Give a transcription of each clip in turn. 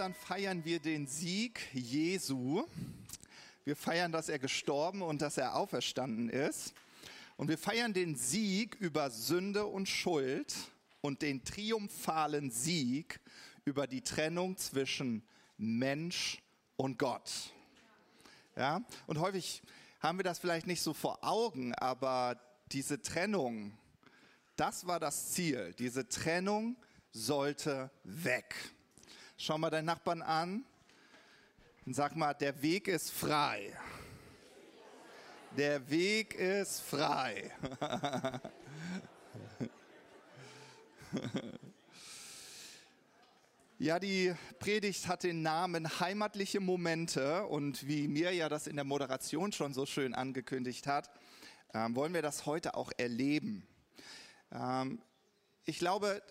Ostern feiern wir den Sieg Jesu. Wir feiern, dass er gestorben und dass er auferstanden ist. Und wir feiern den Sieg über Sünde und Schuld und den triumphalen Sieg über die Trennung zwischen Mensch und Gott. Ja? Und häufig haben wir das vielleicht nicht so vor Augen, aber diese Trennung, das war das Ziel. Diese Trennung sollte weg. Schau mal deinen Nachbarn an und sag mal, der Weg ist frei. Der Weg ist frei. Ja, die Predigt hat den Namen Heimatliche Momente und wie mir ja das in der Moderation schon so schön angekündigt hat, ähm, wollen wir das heute auch erleben. Ähm, ich glaube,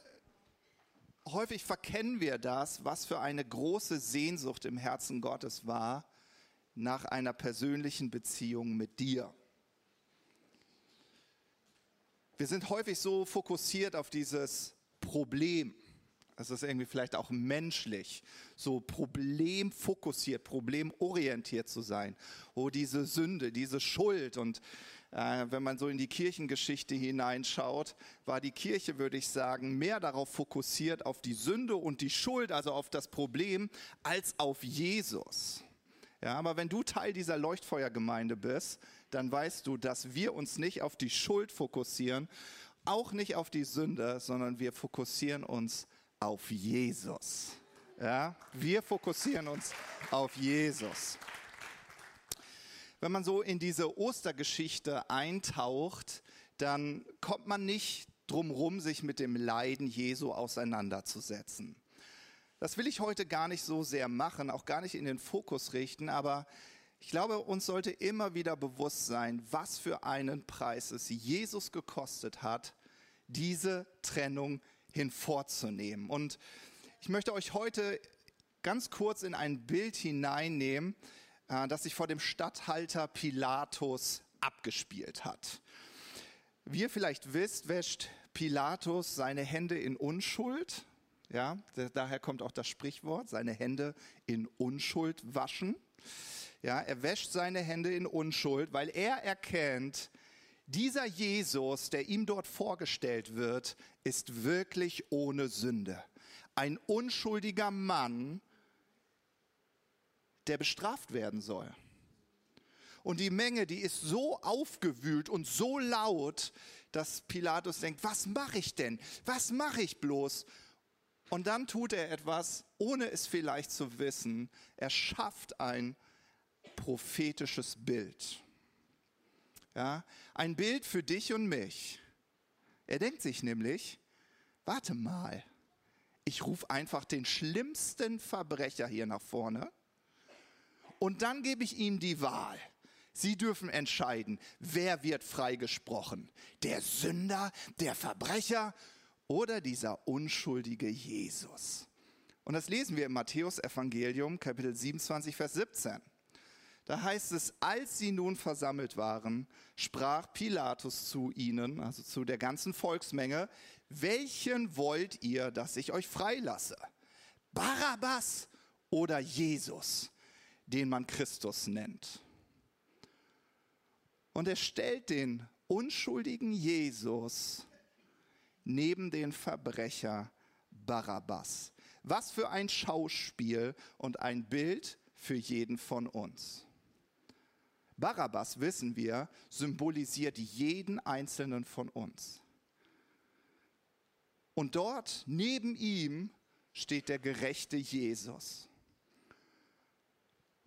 häufig verkennen wir das, was für eine große Sehnsucht im Herzen Gottes war nach einer persönlichen Beziehung mit dir. Wir sind häufig so fokussiert auf dieses Problem. Es ist irgendwie vielleicht auch menschlich, so problemfokussiert, problemorientiert zu sein. Oh, diese Sünde, diese Schuld. Und wenn man so in die Kirchengeschichte hineinschaut, war die Kirche, würde ich sagen, mehr darauf fokussiert, auf die Sünde und die Schuld, also auf das Problem, als auf Jesus. Ja, aber wenn du Teil dieser Leuchtfeuergemeinde bist, dann weißt du, dass wir uns nicht auf die Schuld fokussieren, auch nicht auf die Sünde, sondern wir fokussieren uns auf Jesus. Ja, wir fokussieren uns auf Jesus. Wenn man so in diese Ostergeschichte eintaucht, dann kommt man nicht drumherum, sich mit dem Leiden Jesu auseinanderzusetzen. Das will ich heute gar nicht so sehr machen, auch gar nicht in den Fokus richten, aber ich glaube, uns sollte immer wieder bewusst sein, was für einen Preis es Jesus gekostet hat, diese Trennung hinvorzunehmen. Und ich möchte euch heute ganz kurz in ein Bild hineinnehmen, äh, das sich vor dem Statthalter Pilatus abgespielt hat. Wie ihr vielleicht wisst, wäscht Pilatus seine Hände in Unschuld. Ja, daher kommt auch das Sprichwort, seine Hände in Unschuld waschen. Ja, er wäscht seine Hände in Unschuld, weil er erkennt, dieser Jesus, der ihm dort vorgestellt wird, ist wirklich ohne Sünde. Ein unschuldiger Mann, der bestraft werden soll. Und die Menge, die ist so aufgewühlt und so laut, dass Pilatus denkt, was mache ich denn? Was mache ich bloß? Und dann tut er etwas, ohne es vielleicht zu wissen. Er schafft ein prophetisches Bild. Ja, ein Bild für dich und mich. Er denkt sich nämlich, warte mal, ich rufe einfach den schlimmsten Verbrecher hier nach vorne und dann gebe ich ihm die Wahl. Sie dürfen entscheiden, wer wird freigesprochen. Der Sünder, der Verbrecher oder dieser unschuldige Jesus. Und das lesen wir im Matthäus Evangelium Kapitel 27, Vers 17. Da heißt es, als sie nun versammelt waren, sprach Pilatus zu ihnen, also zu der ganzen Volksmenge, welchen wollt ihr, dass ich euch freilasse? Barabbas oder Jesus, den man Christus nennt? Und er stellt den unschuldigen Jesus neben den Verbrecher Barabbas. Was für ein Schauspiel und ein Bild für jeden von uns. Barabbas, wissen wir, symbolisiert jeden einzelnen von uns. Und dort neben ihm steht der gerechte Jesus.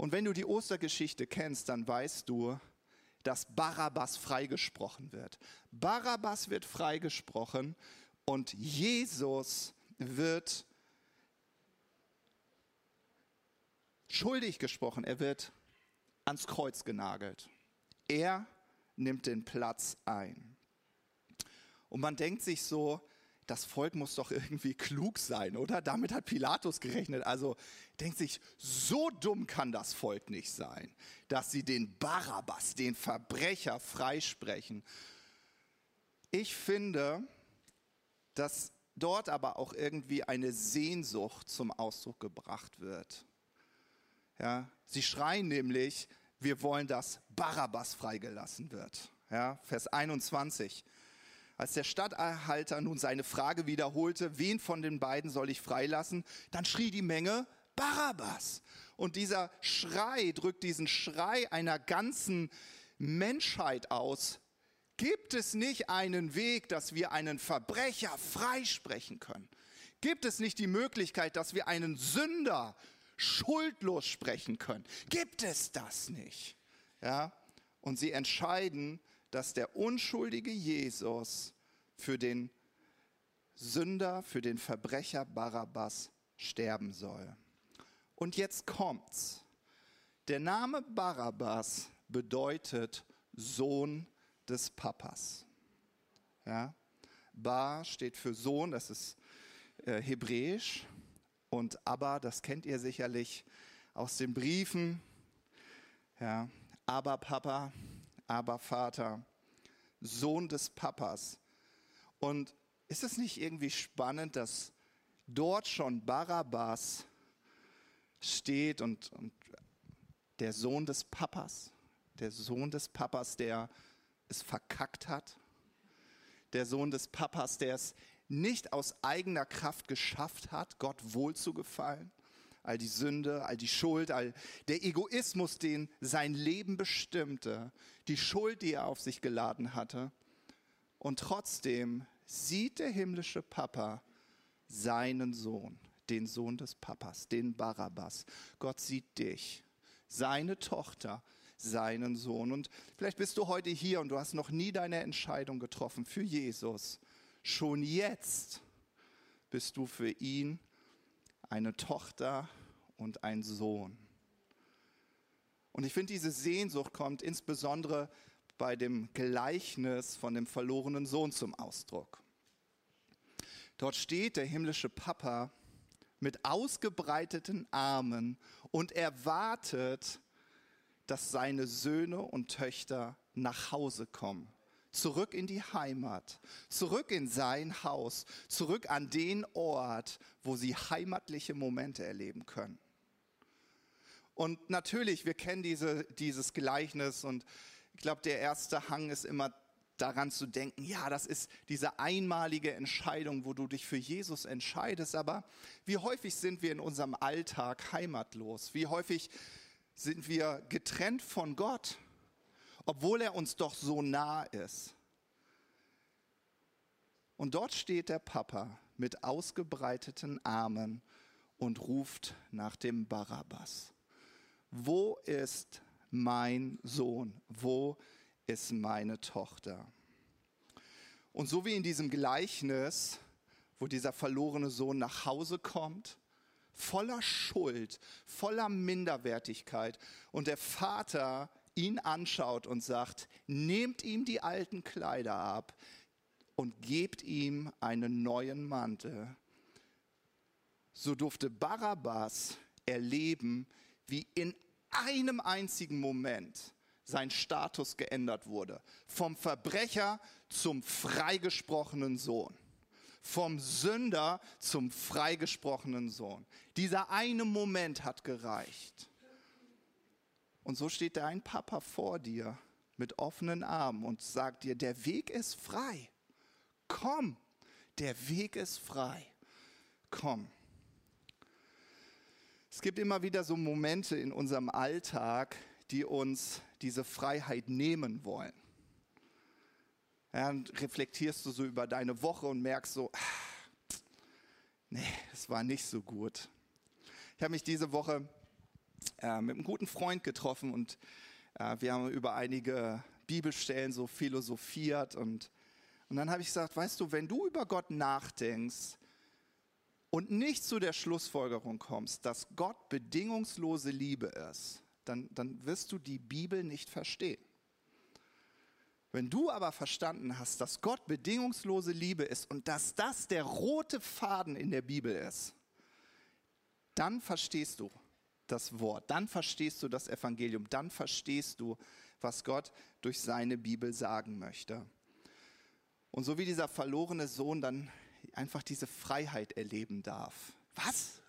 Und wenn du die Ostergeschichte kennst, dann weißt du, dass Barabbas freigesprochen wird. Barabbas wird freigesprochen und Jesus wird schuldig gesprochen. Er wird ans Kreuz genagelt. Er nimmt den Platz ein. Und man denkt sich so, das Volk muss doch irgendwie klug sein, oder? Damit hat Pilatus gerechnet. Also denkt sich, so dumm kann das Volk nicht sein, dass sie den Barabbas, den Verbrecher freisprechen. Ich finde, dass dort aber auch irgendwie eine Sehnsucht zum Ausdruck gebracht wird. Ja, sie schreien nämlich, wir wollen, dass Barabbas freigelassen wird. Ja, Vers 21. Als der Stadterhalter nun seine Frage wiederholte, wen von den beiden soll ich freilassen, dann schrie die Menge Barabbas. Und dieser Schrei drückt diesen Schrei einer ganzen Menschheit aus. Gibt es nicht einen Weg, dass wir einen Verbrecher freisprechen können? Gibt es nicht die Möglichkeit, dass wir einen Sünder schuldlos sprechen können? Gibt es das nicht? Ja? Und sie entscheiden, dass der unschuldige Jesus für den Sünder, für den Verbrecher Barabbas sterben soll. Und jetzt kommt's. Der Name Barabbas bedeutet Sohn des Papas. Ja? Bar steht für Sohn, das ist äh, hebräisch. Und Abba, das kennt ihr sicherlich aus den Briefen. Ja, aber Papa, aber Vater, Sohn des Papas. Und ist es nicht irgendwie spannend, dass dort schon Barabbas steht und, und der Sohn des Papas, der Sohn des Papas, der es verkackt hat, der Sohn des Papas, der es nicht aus eigener Kraft geschafft hat, Gott wohl zu gefallen, all die Sünde, all die Schuld, all der Egoismus, den sein Leben bestimmte, die Schuld, die er auf sich geladen hatte. Und trotzdem sieht der himmlische Papa seinen Sohn, den Sohn des Papas, den Barabbas. Gott sieht dich, seine Tochter, seinen Sohn. Und vielleicht bist du heute hier und du hast noch nie deine Entscheidung getroffen für Jesus. Schon jetzt bist du für ihn eine Tochter und ein Sohn. Und ich finde, diese Sehnsucht kommt insbesondere bei dem Gleichnis von dem verlorenen Sohn zum Ausdruck. Dort steht der himmlische Papa mit ausgebreiteten Armen und erwartet, dass seine Söhne und Töchter nach Hause kommen zurück in die Heimat, zurück in sein Haus, zurück an den Ort, wo sie heimatliche Momente erleben können. Und natürlich, wir kennen diese, dieses Gleichnis und ich glaube, der erste Hang ist immer daran zu denken, ja, das ist diese einmalige Entscheidung, wo du dich für Jesus entscheidest. Aber wie häufig sind wir in unserem Alltag heimatlos? Wie häufig sind wir getrennt von Gott? Obwohl er uns doch so nah ist. Und dort steht der Papa mit ausgebreiteten Armen und ruft nach dem Barabbas. Wo ist mein Sohn? Wo ist meine Tochter? Und so wie in diesem Gleichnis, wo dieser verlorene Sohn nach Hause kommt, voller Schuld, voller Minderwertigkeit und der Vater ihn anschaut und sagt, nehmt ihm die alten Kleider ab und gebt ihm einen neuen Mantel. So durfte Barabbas erleben, wie in einem einzigen Moment sein Status geändert wurde. Vom Verbrecher zum freigesprochenen Sohn. Vom Sünder zum freigesprochenen Sohn. Dieser eine Moment hat gereicht. Und so steht dein Papa vor dir mit offenen Armen und sagt dir, der Weg ist frei. Komm, der Weg ist frei. Komm. Es gibt immer wieder so Momente in unserem Alltag, die uns diese Freiheit nehmen wollen. Und reflektierst du so über deine Woche und merkst so, ah, nee, es war nicht so gut. Ich habe mich diese Woche äh, mit einem guten Freund getroffen und äh, wir haben über einige Bibelstellen so philosophiert und, und dann habe ich gesagt, weißt du, wenn du über Gott nachdenkst und nicht zu der Schlussfolgerung kommst, dass Gott bedingungslose Liebe ist, dann, dann wirst du die Bibel nicht verstehen. Wenn du aber verstanden hast, dass Gott bedingungslose Liebe ist und dass das der rote Faden in der Bibel ist, dann verstehst du, das Wort, dann verstehst du das Evangelium, dann verstehst du, was Gott durch seine Bibel sagen möchte. Und so wie dieser verlorene Sohn dann einfach diese Freiheit erleben darf. Was?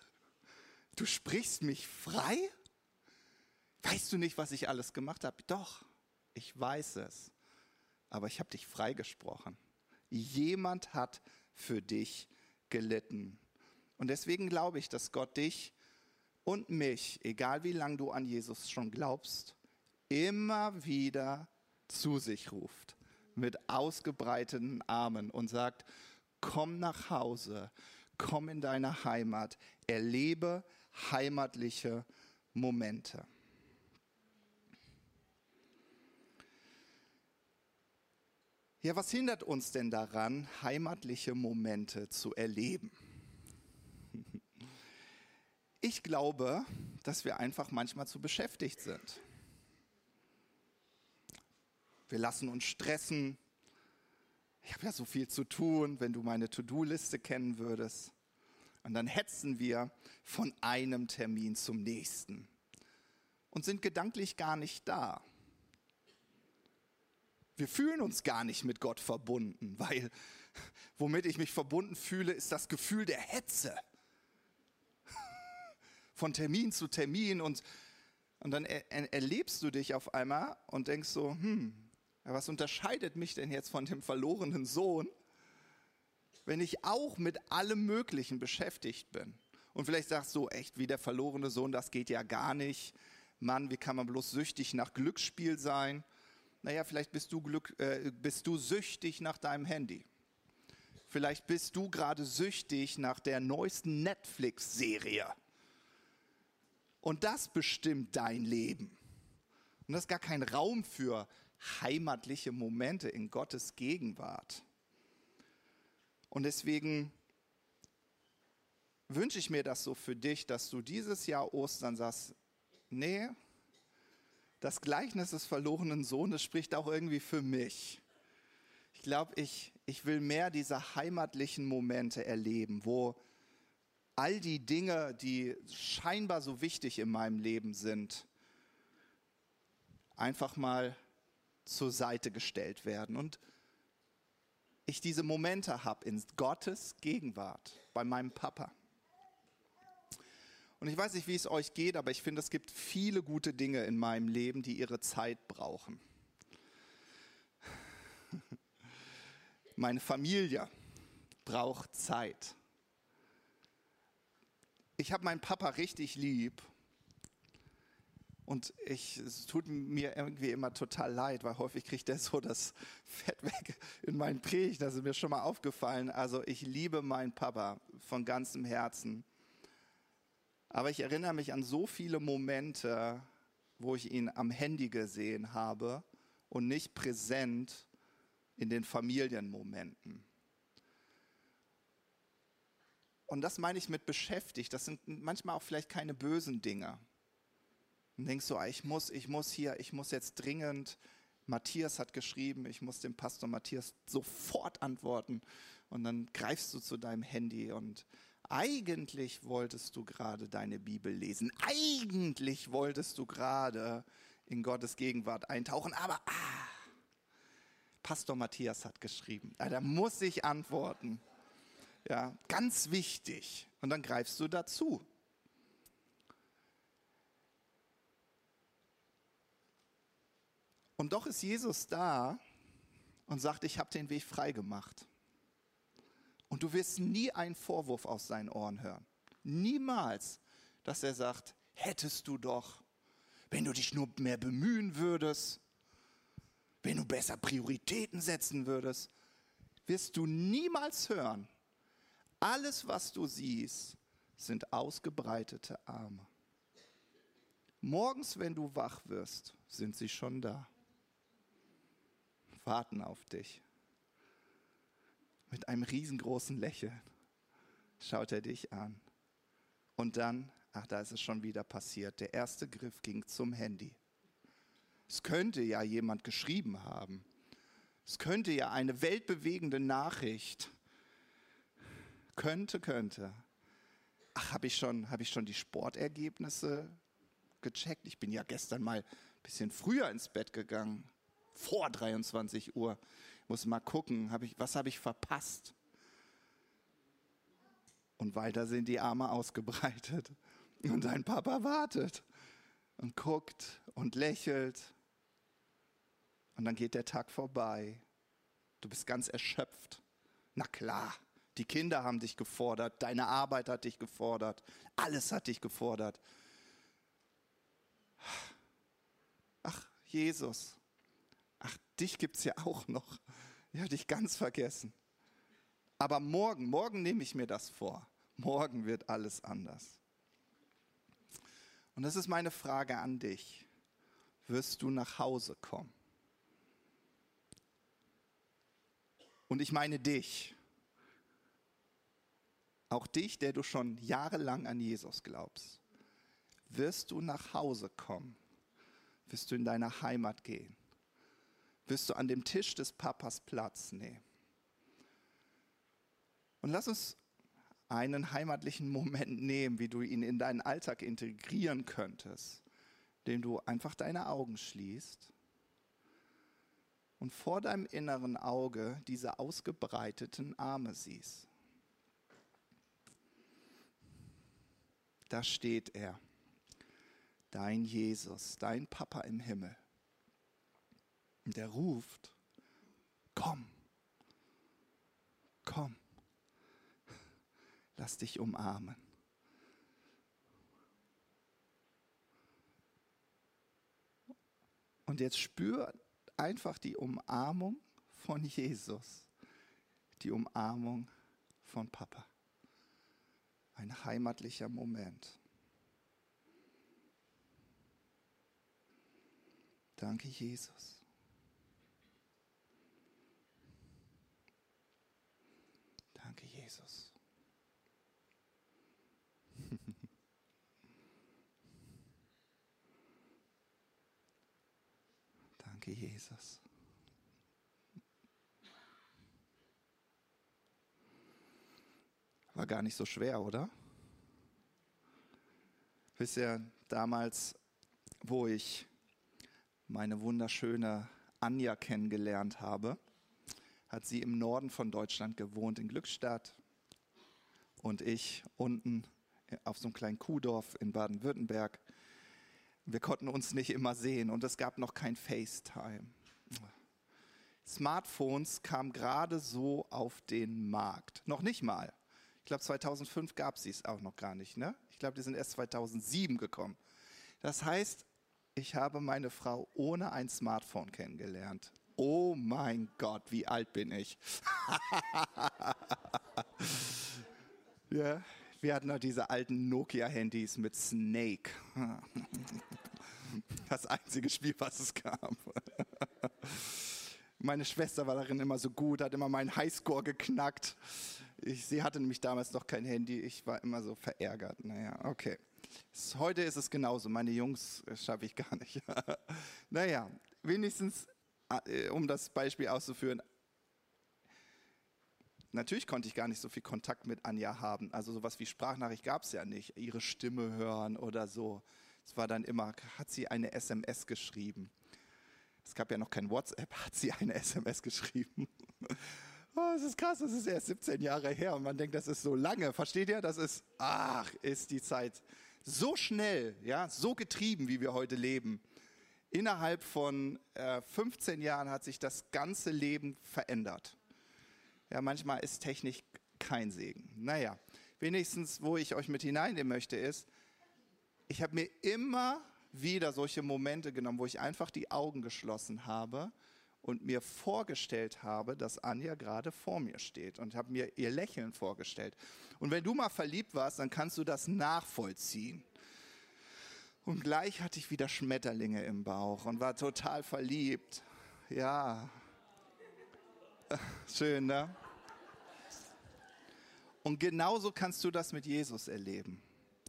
Du sprichst mich frei? Weißt du nicht, was ich alles gemacht habe? Doch, ich weiß es. Aber ich habe dich freigesprochen. Jemand hat für dich gelitten. Und deswegen glaube ich, dass Gott dich und mich, egal wie lange du an Jesus schon glaubst, immer wieder zu sich ruft mit ausgebreiteten Armen und sagt, komm nach Hause, komm in deine Heimat, erlebe heimatliche Momente. Ja, was hindert uns denn daran, heimatliche Momente zu erleben? Ich glaube, dass wir einfach manchmal zu beschäftigt sind. Wir lassen uns stressen. Ich habe ja so viel zu tun, wenn du meine To-Do-Liste kennen würdest. Und dann hetzen wir von einem Termin zum nächsten und sind gedanklich gar nicht da. Wir fühlen uns gar nicht mit Gott verbunden, weil womit ich mich verbunden fühle, ist das Gefühl der Hetze. Von Termin zu Termin und, und dann er, er, erlebst du dich auf einmal und denkst so, hm, was unterscheidet mich denn jetzt von dem verlorenen Sohn, wenn ich auch mit allem Möglichen beschäftigt bin? Und vielleicht sagst du, echt, wie der verlorene Sohn, das geht ja gar nicht. Mann, wie kann man bloß süchtig nach Glücksspiel sein? Naja, vielleicht bist du, Glück, äh, bist du süchtig nach deinem Handy. Vielleicht bist du gerade süchtig nach der neuesten Netflix-Serie. Und das bestimmt dein Leben. Und das ist gar kein Raum für heimatliche Momente in Gottes Gegenwart. Und deswegen wünsche ich mir das so für dich, dass du dieses Jahr Ostern sagst, nee, das Gleichnis des verlorenen Sohnes spricht auch irgendwie für mich. Ich glaube, ich, ich will mehr dieser heimatlichen Momente erleben, wo all die Dinge, die scheinbar so wichtig in meinem Leben sind, einfach mal zur Seite gestellt werden und ich diese Momente habe in Gottes Gegenwart bei meinem Papa. Und ich weiß nicht, wie es euch geht, aber ich finde, es gibt viele gute Dinge in meinem Leben, die ihre Zeit brauchen. Meine Familie braucht Zeit. Ich habe meinen Papa richtig lieb und ich, es tut mir irgendwie immer total leid, weil häufig kriegt er so das Fett weg in meinen Predigt. Das ist mir schon mal aufgefallen. Also ich liebe meinen Papa von ganzem Herzen. Aber ich erinnere mich an so viele Momente, wo ich ihn am Handy gesehen habe und nicht präsent in den Familienmomenten. Und das meine ich mit beschäftigt. Das sind manchmal auch vielleicht keine bösen Dinge. Und denkst du, ah, ich muss, ich muss hier, ich muss jetzt dringend, Matthias hat geschrieben, ich muss dem Pastor Matthias sofort antworten. Und dann greifst du zu deinem Handy und eigentlich wolltest du gerade deine Bibel lesen. Eigentlich wolltest du gerade in Gottes Gegenwart eintauchen, aber ah, Pastor Matthias hat geschrieben. Ah, da muss ich antworten. Ja, ganz wichtig. Und dann greifst du dazu. Und doch ist Jesus da und sagt, ich habe den Weg frei gemacht. Und du wirst nie einen Vorwurf aus seinen Ohren hören. Niemals, dass er sagt, hättest du doch, wenn du dich nur mehr bemühen würdest, wenn du besser Prioritäten setzen würdest, wirst du niemals hören. Alles, was du siehst, sind ausgebreitete Arme. Morgens, wenn du wach wirst, sind sie schon da warten auf dich. Mit einem riesengroßen Lächeln schaut er dich an. Und dann, ach, da ist es schon wieder passiert. Der erste Griff ging zum Handy. Es könnte ja jemand geschrieben haben. Es könnte ja eine weltbewegende Nachricht. Könnte, könnte. Ach, habe ich, schon, hab ich schon die Sportergebnisse gecheckt? Ich bin ja gestern mal ein bisschen früher ins Bett gegangen vor 23 Uhr. Muss mal gucken, hab ich, was habe ich verpasst? Und weiter sind die Arme ausgebreitet. Und dein Papa wartet und guckt und lächelt. Und dann geht der Tag vorbei. Du bist ganz erschöpft. Na klar, die Kinder haben dich gefordert, deine Arbeit hat dich gefordert, alles hat dich gefordert. Ach, Jesus, ach, dich gibt es ja auch noch. Ich habe dich ganz vergessen. Aber morgen, morgen nehme ich mir das vor. Morgen wird alles anders. Und das ist meine Frage an dich. Wirst du nach Hause kommen? Und ich meine dich. Auch dich, der du schon jahrelang an Jesus glaubst. Wirst du nach Hause kommen? Wirst du in deine Heimat gehen? Wirst du an dem Tisch des Papas Platz nehmen? Und lass uns einen heimatlichen Moment nehmen, wie du ihn in deinen Alltag integrieren könntest, indem du einfach deine Augen schließt und vor deinem inneren Auge diese ausgebreiteten Arme siehst. Da steht er, dein Jesus, dein Papa im Himmel. Und er ruft, komm, komm lass dich umarmen. Und jetzt spür einfach die Umarmung von Jesus, die Umarmung von Papa. Ein heimatlicher Moment. Danke, Jesus. Danke, Jesus. Danke, Jesus. War gar nicht so schwer, oder? Wisst ihr, damals, wo ich meine wunderschöne Anja kennengelernt habe, hat sie im Norden von Deutschland gewohnt, in Glückstadt. Und ich unten auf so einem kleinen Kuhdorf in Baden-Württemberg. Wir konnten uns nicht immer sehen und es gab noch kein FaceTime. Smartphones kamen gerade so auf den Markt. Noch nicht mal. Ich glaube, 2005 gab es sie auch noch gar nicht. Ne? Ich glaube, die sind erst 2007 gekommen. Das heißt, ich habe meine Frau ohne ein Smartphone kennengelernt. Oh mein Gott, wie alt bin ich? ja, wir hatten noch diese alten Nokia-Handys mit Snake. Das einzige Spiel, was es gab. Meine Schwester war darin immer so gut, hat immer meinen Highscore geknackt. Ich, sie hatte nämlich damals noch kein Handy. Ich war immer so verärgert. Naja, okay. Heute ist es genauso. Meine Jungs äh, schaffe ich gar nicht. naja, wenigstens, äh, um das Beispiel auszuführen, Natürlich konnte ich gar nicht so viel Kontakt mit Anja haben. Also sowas wie Sprachnachricht gab es ja nicht. Ihre Stimme hören oder so. Es war dann immer, hat sie eine SMS geschrieben. Es gab ja noch kein WhatsApp, hat sie eine SMS geschrieben. Oh, das ist krass, das ist erst 17 Jahre her und man denkt, das ist so lange. Versteht ihr? Das ist, ach, ist die Zeit so schnell, ja, so getrieben, wie wir heute leben. Innerhalb von äh, 15 Jahren hat sich das ganze Leben verändert. Ja, manchmal ist Technik kein Segen. Naja, wenigstens, wo ich euch mit hineinnehmen möchte, ist, ich habe mir immer wieder solche Momente genommen, wo ich einfach die Augen geschlossen habe und mir vorgestellt habe, dass Anja gerade vor mir steht und habe mir ihr Lächeln vorgestellt. Und wenn du mal verliebt warst, dann kannst du das nachvollziehen. Und gleich hatte ich wieder Schmetterlinge im Bauch und war total verliebt. Ja, schön, ne? Und genauso kannst du das mit Jesus erleben.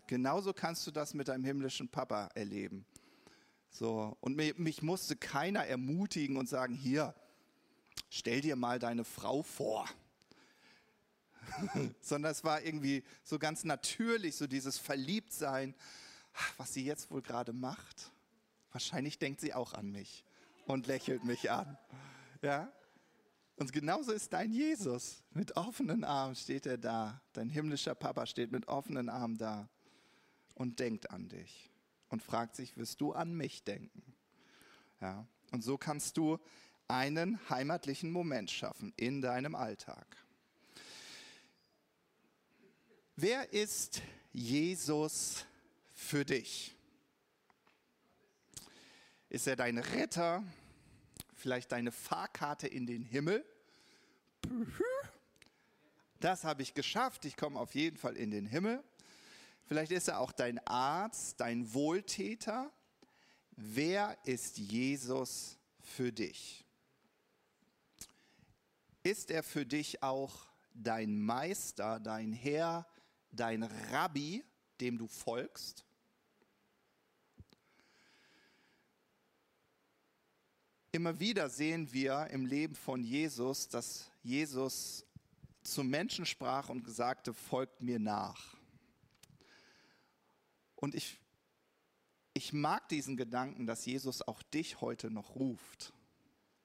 Genauso kannst du das mit deinem himmlischen Papa erleben. So, und mich, musste keiner ermutigen und sagen, hier, stell dir mal deine Frau vor. Sondern es war irgendwie so ganz natürlich, so dieses Verliebtsein, was sie jetzt wohl gerade macht. Wahrscheinlich denkt sie auch an mich und lächelt mich an. Ja? Und genauso ist dein Jesus. Mit offenen Armen steht er da. Dein himmlischer Papa steht mit offenen Armen da und denkt an dich und fragt sich, wirst du an mich denken? Ja. Und so kannst du einen heimatlichen Moment schaffen in deinem Alltag. Wer ist Jesus für dich? Ist er dein Retter? Vielleicht deine Fahrkarte in den Himmel? Das habe ich geschafft. Ich komme auf jeden Fall in den Himmel. Vielleicht ist er auch dein Arzt, dein Wohltäter. Wer ist Jesus für dich? Ist er für dich auch dein Meister, dein Herr, dein Rabbi, dem du folgst? Immer wieder sehen wir im Leben von Jesus, dass Jesus zum Menschen sprach und sagte, folgt mir nach. Und ich, ich mag diesen Gedanken, dass Jesus auch dich heute noch ruft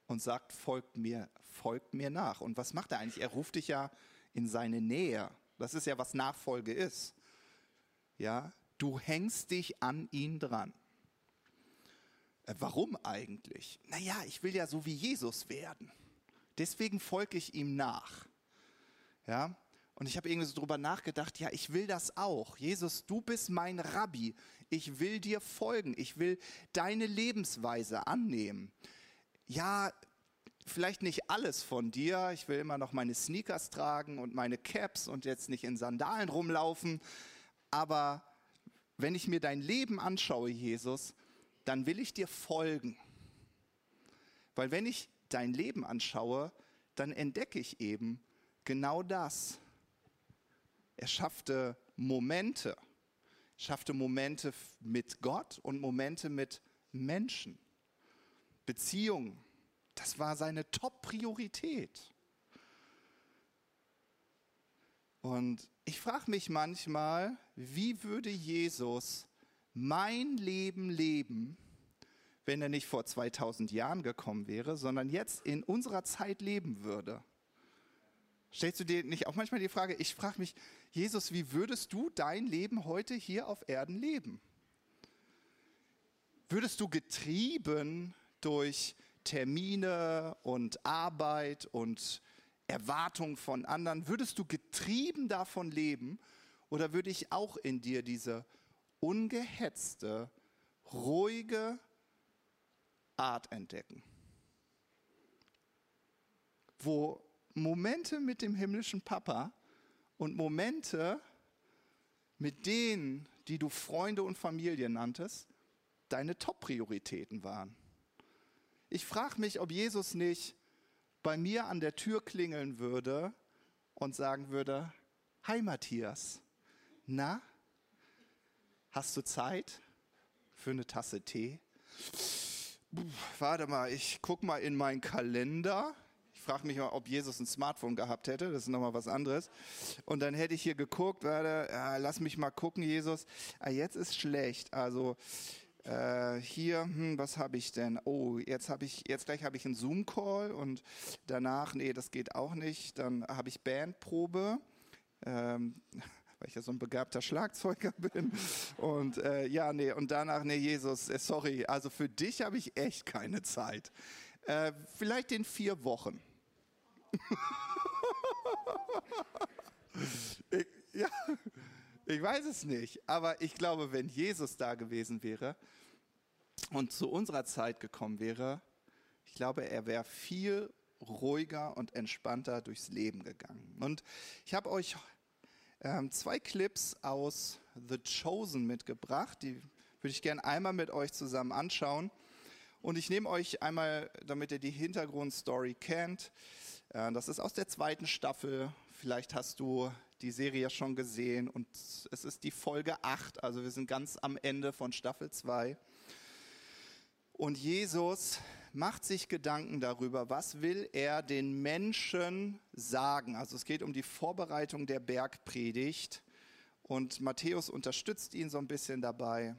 und sagt, folgt mir, folgt mir nach. Und was macht er eigentlich? Er ruft dich ja in seine Nähe. Das ist ja, was Nachfolge ist. Ja, du hängst dich an ihn dran. Äh, warum eigentlich? Naja, ich will ja so wie Jesus werden. Deswegen folge ich ihm nach. Ja, und ich habe irgendwie so drüber nachgedacht, ja, ich will das auch. Jesus, du bist mein Rabbi. Ich will dir folgen. Ich will deine Lebensweise annehmen ja, vielleicht nicht alles von dir. Ich will immer noch meine Sneakers tragen und meine Caps und jetzt nicht in Sandalen rumlaufen. Aber wenn ich mir dein Leben anschaue, Jesus, dann will ich dir folgen. Weil wenn ich dein Leben anschaue, dann entdecke ich eben genau das. Er schaffte Momente, schaffte Momente mit Gott und Momente mit Menschen. Beziehung, das war seine Top-Priorität. Und ich frage mich manchmal, wie würde Jesus mein Leben leben, wenn er nicht vor 2000 Jahren gekommen wäre, sondern jetzt in unserer Zeit leben würde? Stellst du dir nicht auch manchmal die Frage, ich frage mich, Jesus, wie würdest du dein Leben heute hier auf Erden leben? Würdest du getrieben durch Termine und Arbeit und Erwartungen von anderen, würdest du getrieben davon leben oder würde ich auch in dir diese ungehetzte, ruhige Art entdecken? Wo Momente mit dem himmlischen Papa und Momente mit denen, die du Freunde und Familie nanntest, deine Top-Prioritäten waren. Ich frage mich, ob Jesus nicht bei mir an der Tür klingeln würde und sagen würde, Hi Matthias, na, hast du Zeit für eine Tasse Tee? Puh, warte mal, ich gucke mal in meinen Kalender. Frage mich mal, ob Jesus ein Smartphone gehabt hätte. Das ist nochmal was anderes. Und dann hätte ich hier geguckt, warte, lass mich mal gucken, Jesus. Ah, jetzt ist schlecht. Also äh, hier, hm, was habe ich denn? Oh, jetzt habe ich, jetzt gleich habe ich einen Zoom-Call und danach, nee, das geht auch nicht. Dann habe ich Bandprobe. Ähm, weil ich ja so ein begabter Schlagzeuger bin. Und äh, ja, nee, und danach, nee, Jesus, äh, sorry, also für dich habe ich echt keine Zeit. Äh, vielleicht in vier Wochen. ich, ja, ich weiß es nicht, aber ich glaube, wenn Jesus da gewesen wäre und zu unserer Zeit gekommen wäre, ich glaube, er wäre viel ruhiger und entspannter durchs Leben gegangen. Und ich habe euch ähm, zwei Clips aus The Chosen mitgebracht, die würde ich gerne einmal mit euch zusammen anschauen. Und ich nehme euch einmal, damit ihr die Hintergrundstory kennt. Äh, das ist aus der zweiten Staffel. Vielleicht hast du die Serie schon gesehen und es ist die Folge 8, also wir sind ganz am Ende von Staffel 2. Und Jesus macht sich Gedanken darüber, was will er den Menschen sagen. Also es geht um die Vorbereitung der Bergpredigt und Matthäus unterstützt ihn so ein bisschen dabei.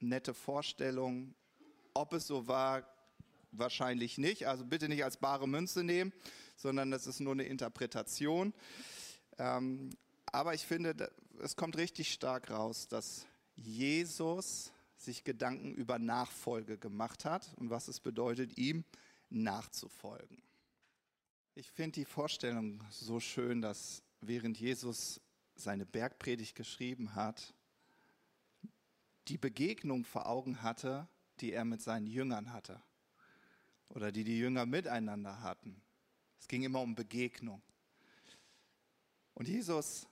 Nette Vorstellung. Ob es so war, wahrscheinlich nicht. Also bitte nicht als bare Münze nehmen, sondern das ist nur eine Interpretation. Ähm, aber ich finde, es kommt richtig stark raus, dass Jesus sich Gedanken über Nachfolge gemacht hat und was es bedeutet, ihm nachzufolgen. Ich finde die Vorstellung so schön, dass während Jesus seine Bergpredigt geschrieben hat, die Begegnung vor Augen hatte, die er mit seinen Jüngern hatte oder die die Jünger miteinander hatten. Es ging immer um Begegnung. Und Jesus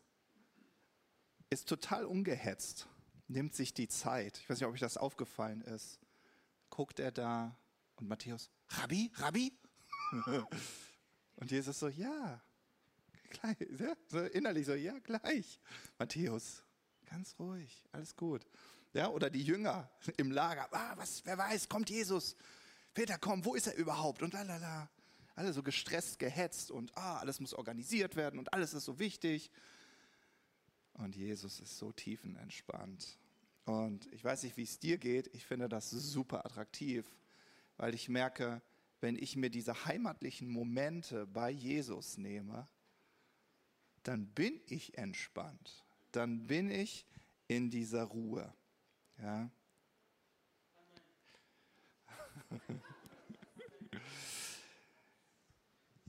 ist total ungehetzt, nimmt sich die Zeit. Ich weiß nicht, ob euch das aufgefallen ist. Guckt er da und Matthäus, Rabbi, Rabbi? und Jesus so, ja, gleich, ja, so innerlich so, ja, gleich. Matthäus, ganz ruhig, alles gut. Ja, oder die Jünger im Lager, ah, was, wer weiß, kommt Jesus. Peter, komm, wo ist er überhaupt? Und lalala. Alle so gestresst, gehetzt und ah, alles muss organisiert werden und alles ist so wichtig. Und Jesus ist so tiefenentspannt. Und ich weiß nicht, wie es dir geht. Ich finde das super attraktiv, weil ich merke, wenn ich mir diese heimatlichen Momente bei Jesus nehme, dann bin ich entspannt. Dann bin ich in dieser Ruhe. Ja.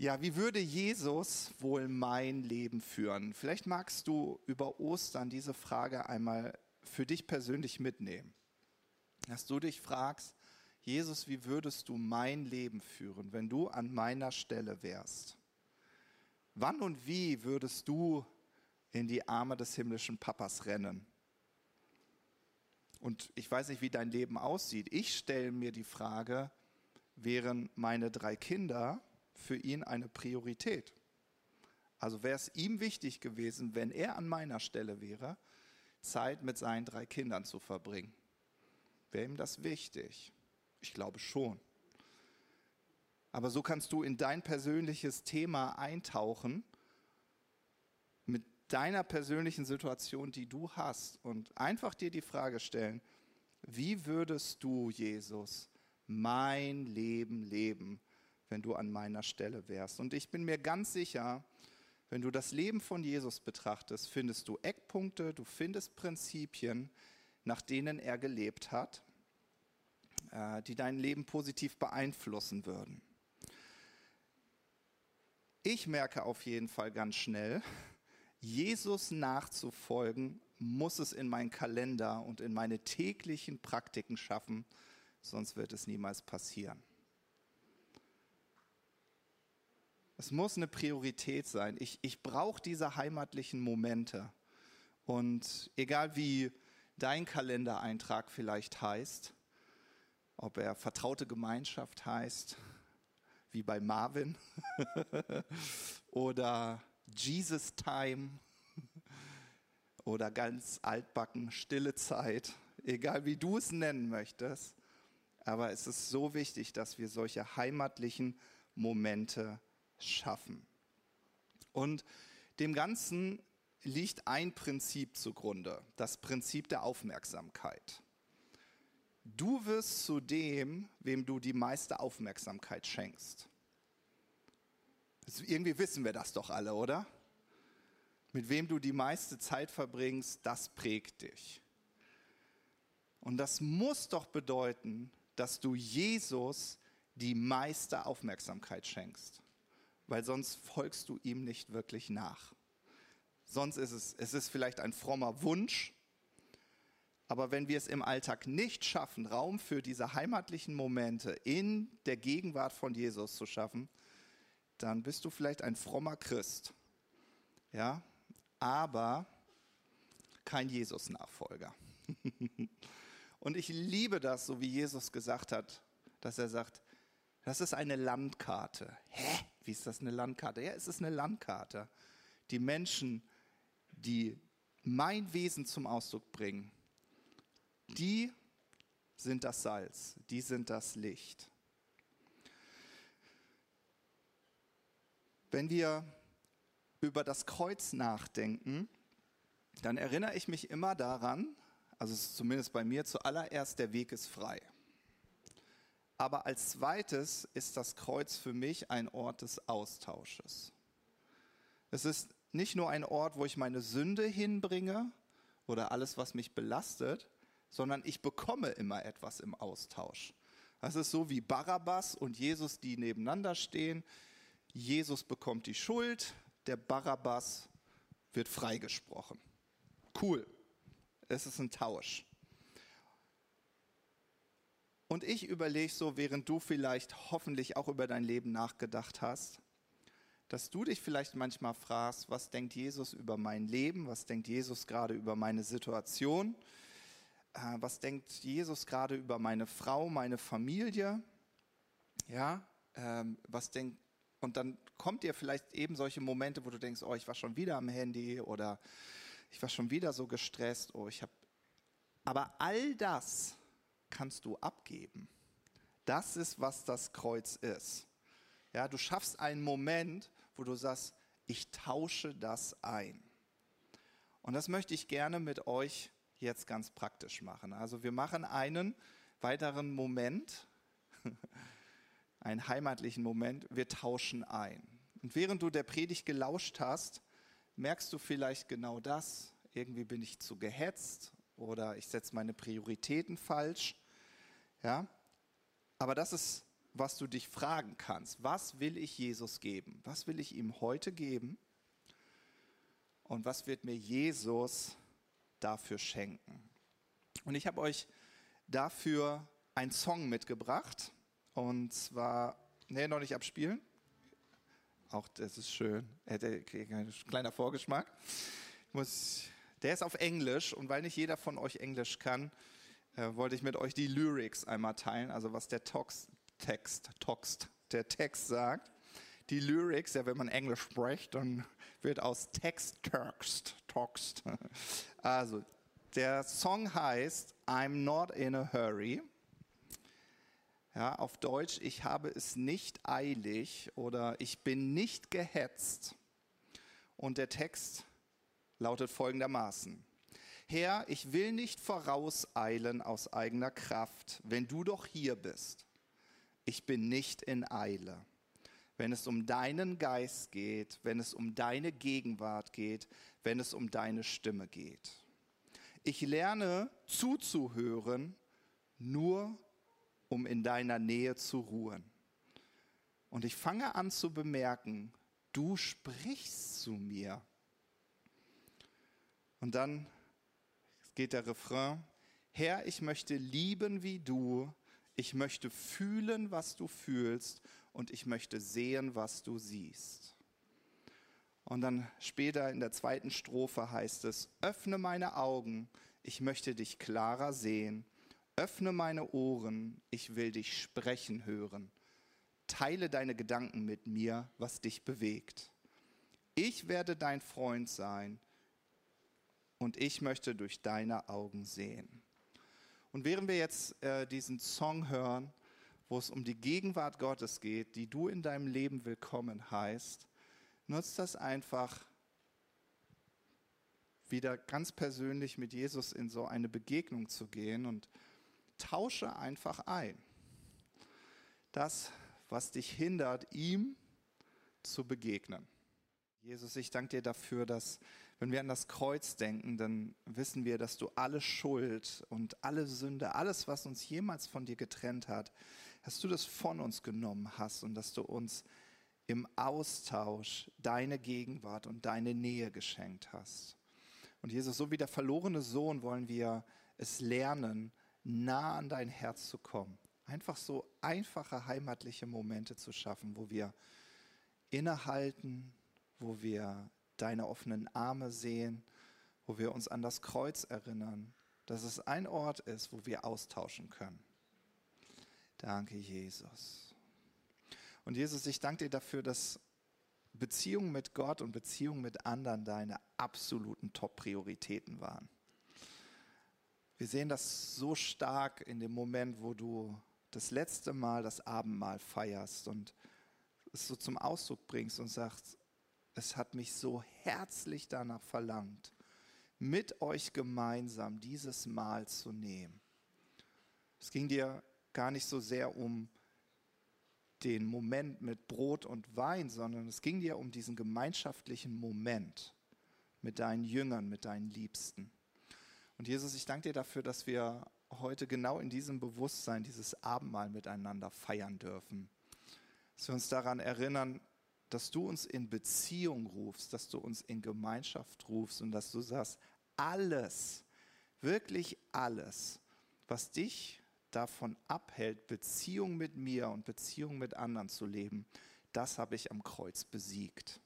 Ja, wie würde Jesus wohl mein Leben führen? Vielleicht magst du über Ostern diese Frage einmal für dich persönlich mitnehmen. Dass du dich fragst, Jesus, wie würdest du mein Leben führen, wenn du an meiner Stelle wärst? Wann und wie würdest du in die Arme des himmlischen Papas rennen? Und ich weiß nicht, wie dein Leben aussieht. Ich stelle mir die Frage, wären meine drei Kinder für ihn eine Priorität. Also wäre es ihm wichtig gewesen, wenn er an meiner Stelle wäre, Zeit mit seinen drei Kindern zu verbringen. Wäre ihm das wichtig? Ich glaube schon. Aber so kannst du in dein persönliches Thema eintauchen, deiner persönlichen Situation, die du hast, und einfach dir die Frage stellen, wie würdest du, Jesus, mein Leben leben, wenn du an meiner Stelle wärst. Und ich bin mir ganz sicher, wenn du das Leben von Jesus betrachtest, findest du Eckpunkte, du findest Prinzipien, nach denen er gelebt hat, äh, die dein Leben positiv beeinflussen würden. Ich merke auf jeden Fall ganz schnell, Jesus nachzufolgen, muss es in meinen Kalender und in meine täglichen Praktiken schaffen, sonst wird es niemals passieren. Es muss eine Priorität sein. Ich, ich brauche diese heimatlichen Momente. Und egal wie dein Kalendereintrag vielleicht heißt, ob er vertraute Gemeinschaft heißt, wie bei Marvin, oder Jesus Time, oder ganz altbacken, stille Zeit, egal wie du es nennen möchtest. Aber es ist so wichtig, dass wir solche heimatlichen Momente schaffen. Und dem Ganzen liegt ein Prinzip zugrunde, das Prinzip der Aufmerksamkeit. Du wirst zu dem, wem du die meiste Aufmerksamkeit schenkst. Irgendwie wissen wir das doch alle, oder? Mit wem du die meiste Zeit verbringst, das prägt dich. Und das muss doch bedeuten, dass du Jesus die meiste Aufmerksamkeit schenkst weil sonst folgst du ihm nicht wirklich nach. Sonst ist es, es ist vielleicht ein frommer Wunsch, aber wenn wir es im Alltag nicht schaffen, Raum für diese heimatlichen Momente in der Gegenwart von Jesus zu schaffen, dann bist du vielleicht ein frommer Christ. Ja, aber kein Jesus-Nachfolger. Und ich liebe das, so wie Jesus gesagt hat, dass er sagt, das ist eine Landkarte. Hä? Wie ist das eine Landkarte? Ja, es ist eine Landkarte. Die Menschen, die mein Wesen zum Ausdruck bringen, die sind das Salz, die sind das Licht. Wenn wir über das Kreuz nachdenken, dann erinnere ich mich immer daran, also zumindest bei mir zuallererst, der Weg ist frei. Aber als zweites ist das Kreuz für mich ein Ort des Austausches. Es ist nicht nur ein Ort, wo ich meine Sünde hinbringe oder alles, was mich belastet, sondern ich bekomme immer etwas im Austausch. Das ist so wie Barabbas und Jesus, die nebeneinander stehen. Jesus bekommt die Schuld, der Barabbas wird freigesprochen. Cool. Es ist ein Tausch. Und ich überlege so, während du vielleicht hoffentlich auch über dein Leben nachgedacht hast, dass du dich vielleicht manchmal fragst, was denkt Jesus über mein Leben, was denkt Jesus gerade über meine Situation, äh, was denkt Jesus gerade über meine Frau, meine Familie, ja, ähm, was denkt, und dann kommt dir vielleicht eben solche Momente, wo du denkst, oh, ich war schon wieder am Handy oder ich war schon wieder so gestresst, oh, ich habe, aber all das kannst du abgeben. Das ist, was das Kreuz ist. Ja, du schaffst einen Moment, wo du sagst, ich tausche das ein. Und das möchte ich gerne mit euch jetzt ganz praktisch machen. Also wir machen einen weiteren Moment, einen heimatlichen Moment, wir tauschen ein. Und während du der Predigt gelauscht hast, merkst du vielleicht genau das. Irgendwie bin ich zu gehetzt oder ich setze meine Prioritäten falsch. Ja? Aber das ist, was du dich fragen kannst. Was will ich Jesus geben? Was will ich ihm heute geben? Und was wird mir Jesus dafür schenken? Und ich habe euch dafür einen Song mitgebracht. Und zwar, nee, noch nicht abspielen. Auch das ist schön. Ein kleiner Vorgeschmack. Muss, der ist auf Englisch und weil nicht jeder von euch Englisch kann, äh, wollte ich mit euch die Lyrics einmal teilen, also was der Tox, Text, Toxt, der Text sagt. Die Lyrics, ja, wenn man Englisch spricht, dann wird aus Text Text, Toxt. Also, der Song heißt I'm not in a hurry. Ja, auf Deutsch, ich habe es nicht eilig oder ich bin nicht gehetzt. Und der Text lautet folgendermaßen. Herr, ich will nicht vorauseilen aus eigener Kraft, wenn du doch hier bist. Ich bin nicht in Eile. Wenn es um deinen Geist geht, wenn es um deine Gegenwart geht, wenn es um deine Stimme geht. Ich lerne zuzuhören, nur um in deiner Nähe zu ruhen. Und ich fange an zu bemerken, du sprichst zu mir. Und dann geht der Refrain, Herr, ich möchte lieben wie du, ich möchte fühlen, was du fühlst und ich möchte sehen, was du siehst. Und dann später in der zweiten Strophe heißt es, öffne meine Augen, ich möchte dich klarer sehen, öffne meine Ohren, ich will dich sprechen hören, teile deine Gedanken mit mir, was dich bewegt. Ich werde dein Freund sein, und ich möchte durch deine Augen sehen. Und während wir jetzt äh, diesen Song hören, wo es um die Gegenwart Gottes geht, die du in deinem Leben willkommen heißt, nutzt das einfach wieder ganz persönlich mit Jesus in so eine Begegnung zu gehen und tausche einfach ein. Das, was dich hindert, ihm zu begegnen. Jesus, ich danke dir dafür, dass wenn wir an das Kreuz denken, dann wissen wir, dass du alle Schuld und alle Sünde, alles, was uns jemals von dir getrennt hat, dass du das von uns genommen hast und dass du uns im Austausch deine Gegenwart und deine Nähe geschenkt hast. Und Jesus, so wie der verlorene Sohn wollen wir es lernen, nah an dein Herz zu kommen. Einfach so einfache heimatliche Momente zu schaffen, wo wir innehalten, wo wir deine offenen Arme sehen, wo wir uns an das Kreuz erinnern, dass es ein Ort ist, wo wir austauschen können. Danke, Jesus. Und Jesus, ich danke dir dafür, dass Beziehung mit Gott und Beziehung mit anderen deine absoluten Top-Prioritäten waren. Wir sehen das so stark in dem Moment, wo du das letzte Mal das Abendmahl feierst und es so zum Ausdruck bringst und sagst, es hat mich so herzlich danach verlangt, mit euch gemeinsam dieses Mahl zu nehmen. Es ging dir gar nicht so sehr um den Moment mit Brot und Wein, sondern es ging dir um diesen gemeinschaftlichen Moment mit deinen Jüngern, mit deinen Liebsten. Und Jesus, ich danke dir dafür, dass wir heute genau in diesem Bewusstsein dieses Abendmahl miteinander feiern dürfen. Dass wir uns daran erinnern, dass du uns in Beziehung rufst, dass du uns in Gemeinschaft rufst und dass du sagst, alles, wirklich alles, was dich davon abhält, Beziehung mit mir und Beziehung mit anderen zu leben, das habe ich am Kreuz besiegt.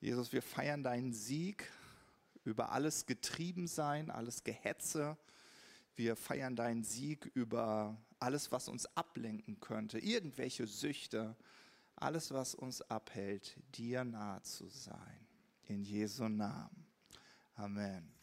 Jesus, wir feiern deinen Sieg über alles Getriebensein, alles Gehetze. Wir feiern deinen Sieg über alles, was uns ablenken könnte, irgendwelche Süchte, alles, was uns abhält, dir nahe zu sein. In Jesu Namen. Amen.